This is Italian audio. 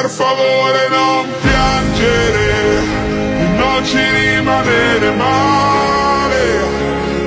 per favore non piangere, non ci rimanere mai.